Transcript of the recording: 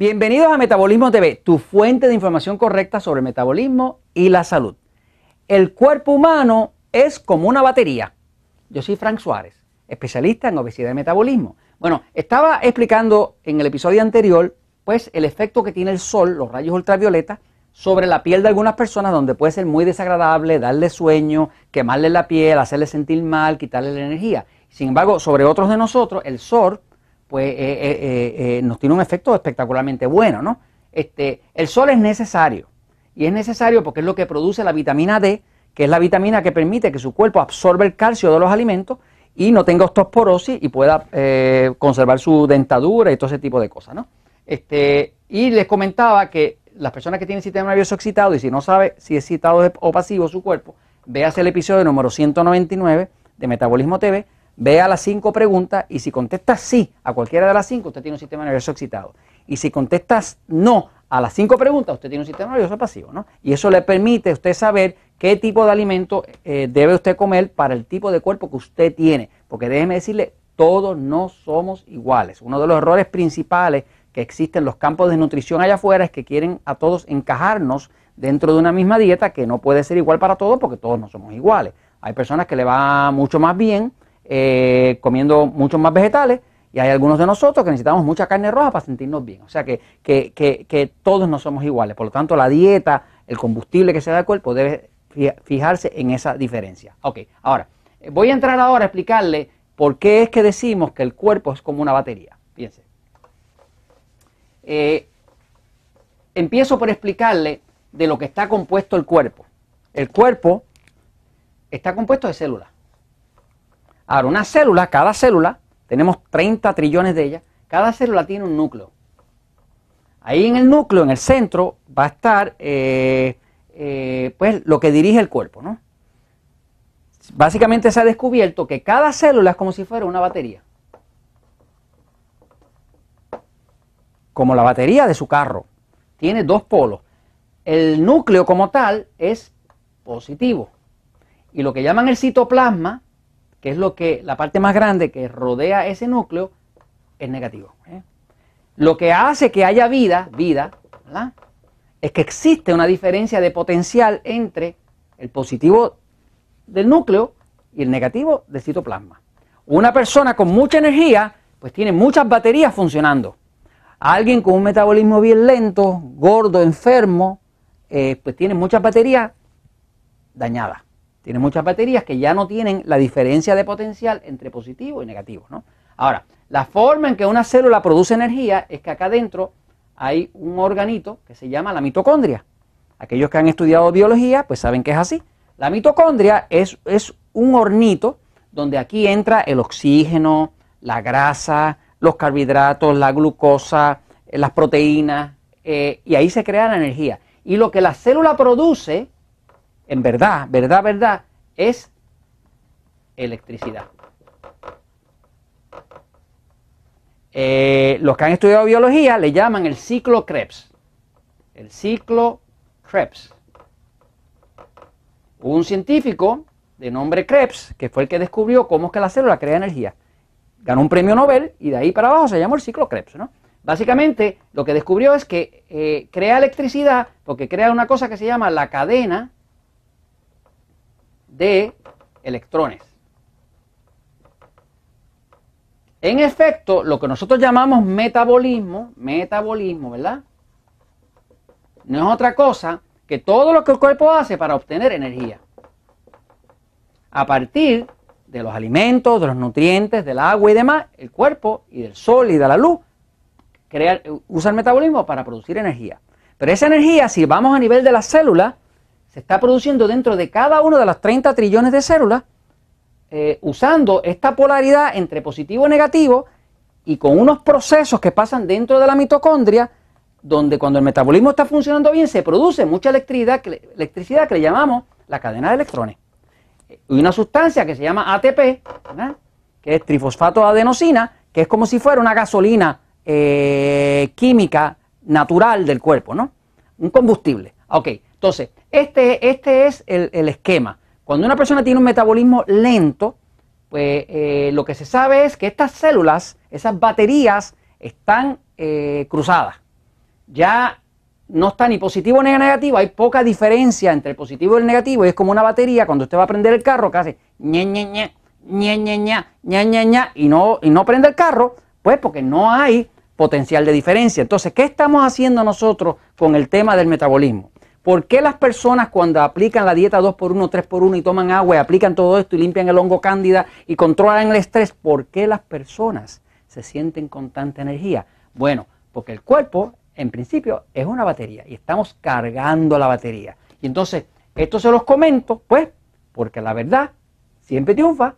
Bienvenidos a Metabolismo TV, tu fuente de información correcta sobre el metabolismo y la salud. El cuerpo humano es como una batería. Yo soy Frank Suárez, especialista en obesidad y metabolismo. Bueno, estaba explicando en el episodio anterior, pues, el efecto que tiene el sol, los rayos ultravioleta, sobre la piel de algunas personas, donde puede ser muy desagradable, darle sueño, quemarle la piel, hacerle sentir mal, quitarle la energía. Sin embargo, sobre otros de nosotros, el sol pues eh, eh, eh, nos tiene un efecto espectacularmente bueno, ¿no? Este, el sol es necesario y es necesario porque es lo que produce la vitamina D, que es la vitamina que permite que su cuerpo absorba el calcio de los alimentos y no tenga osteoporosis y pueda conservar su dentadura y todo ese tipo de cosas, ¿no? Este, y les comentaba que las personas que tienen sistema nervioso excitado y si no sabe si es excitado o pasivo su cuerpo, veas el episodio número 199 de Metabolismo TV Vea las cinco preguntas y si contestas sí a cualquiera de las cinco, usted tiene un sistema nervioso excitado. Y si contestas no a las cinco preguntas, usted tiene un sistema nervioso pasivo. ¿no? Y eso le permite a usted saber qué tipo de alimento eh, debe usted comer para el tipo de cuerpo que usted tiene. Porque déjeme decirle, todos no somos iguales. Uno de los errores principales que existen en los campos de nutrición allá afuera es que quieren a todos encajarnos dentro de una misma dieta que no puede ser igual para todos porque todos no somos iguales. Hay personas que le va mucho más bien eh, comiendo muchos más vegetales y hay algunos de nosotros que necesitamos mucha carne roja para sentirnos bien. O sea que, que, todos no somos iguales. Por lo tanto, la dieta, el combustible que se da al cuerpo debe fijarse en esa diferencia. Ok, ahora, voy a entrar ahora a explicarle por qué es que decimos que el cuerpo es como una batería. Fíjense. Eh, empiezo por explicarle de lo que está compuesto el cuerpo. El cuerpo está compuesto de células. Ahora, una célula, cada célula, tenemos 30 trillones de ellas, cada célula tiene un núcleo. Ahí en el núcleo, en el centro, va a estar eh, eh, pues, lo que dirige el cuerpo. ¿no? Básicamente se ha descubierto que cada célula es como si fuera una batería. Como la batería de su carro. Tiene dos polos. El núcleo como tal es positivo. Y lo que llaman el citoplasma que es lo que la parte más grande que rodea ese núcleo, es negativo. ¿eh? Lo que hace que haya vida, vida, es que existe una diferencia de potencial entre el positivo del núcleo y el negativo del citoplasma. Una persona con mucha energía, pues tiene muchas baterías funcionando. Alguien con un metabolismo bien lento, gordo, enfermo, eh, pues tiene muchas baterías dañadas. Tiene muchas baterías que ya no tienen la diferencia de potencial entre positivo y negativo. ¿no? Ahora, la forma en que una célula produce energía es que acá adentro hay un organito que se llama la mitocondria. Aquellos que han estudiado biología, pues saben que es así. La mitocondria es, es un hornito donde aquí entra el oxígeno, la grasa, los carbohidratos, la glucosa, eh, las proteínas, eh, y ahí se crea la energía. Y lo que la célula produce en verdad, verdad, verdad, es electricidad. Eh, los que han estudiado biología le llaman el ciclo Krebs. El ciclo Krebs. Un científico de nombre Krebs que fue el que descubrió cómo es que la célula crea energía. Ganó un premio Nobel y de ahí para abajo se llamó el ciclo Krebs. ¿no? Básicamente lo que descubrió es que eh, crea electricidad porque crea una cosa que se llama la cadena de electrones. En efecto, lo que nosotros llamamos metabolismo, metabolismo, ¿verdad? No es otra cosa que todo lo que el cuerpo hace para obtener energía. A partir de los alimentos, de los nutrientes, del agua y demás, el cuerpo y del sol y de la luz crea, usa el metabolismo para producir energía. Pero esa energía, si vamos a nivel de la célula, se está produciendo dentro de cada una de las 30 trillones de células, eh, usando esta polaridad entre positivo y negativo y con unos procesos que pasan dentro de la mitocondria, donde cuando el metabolismo está funcionando bien se produce mucha electricidad, electricidad que le llamamos la cadena de electrones. Y una sustancia que se llama ATP, que es trifosfato de adenosina, que es como si fuera una gasolina eh, química natural del cuerpo, ¿no? Un combustible. Ok, entonces, este, este es el, esquema. Cuando una persona tiene un metabolismo lento, pues eh, lo que se sabe es que estas células, esas baterías, están eh, cruzadas. ya no está ni positivo ni negativo, hay poca diferencia entre el positivo y el negativo, y es como una batería, cuando usted va a prender el carro, que hace ñe, ñe, ñe, ñe, ñe, ñe, ñe, ñe, ñe, y no, y no prende el carro, pues porque no hay potencial de diferencia. Entonces, ¿qué estamos haciendo nosotros con el tema del metabolismo? ¿Por qué las personas cuando aplican la dieta 2x1, 3x1 y toman agua y aplican todo esto y limpian el hongo cándida y controlan el estrés, por qué las personas se sienten con tanta energía? Bueno, porque el cuerpo en principio es una batería y estamos cargando la batería. Y entonces, esto se los comento, pues, porque la verdad siempre triunfa.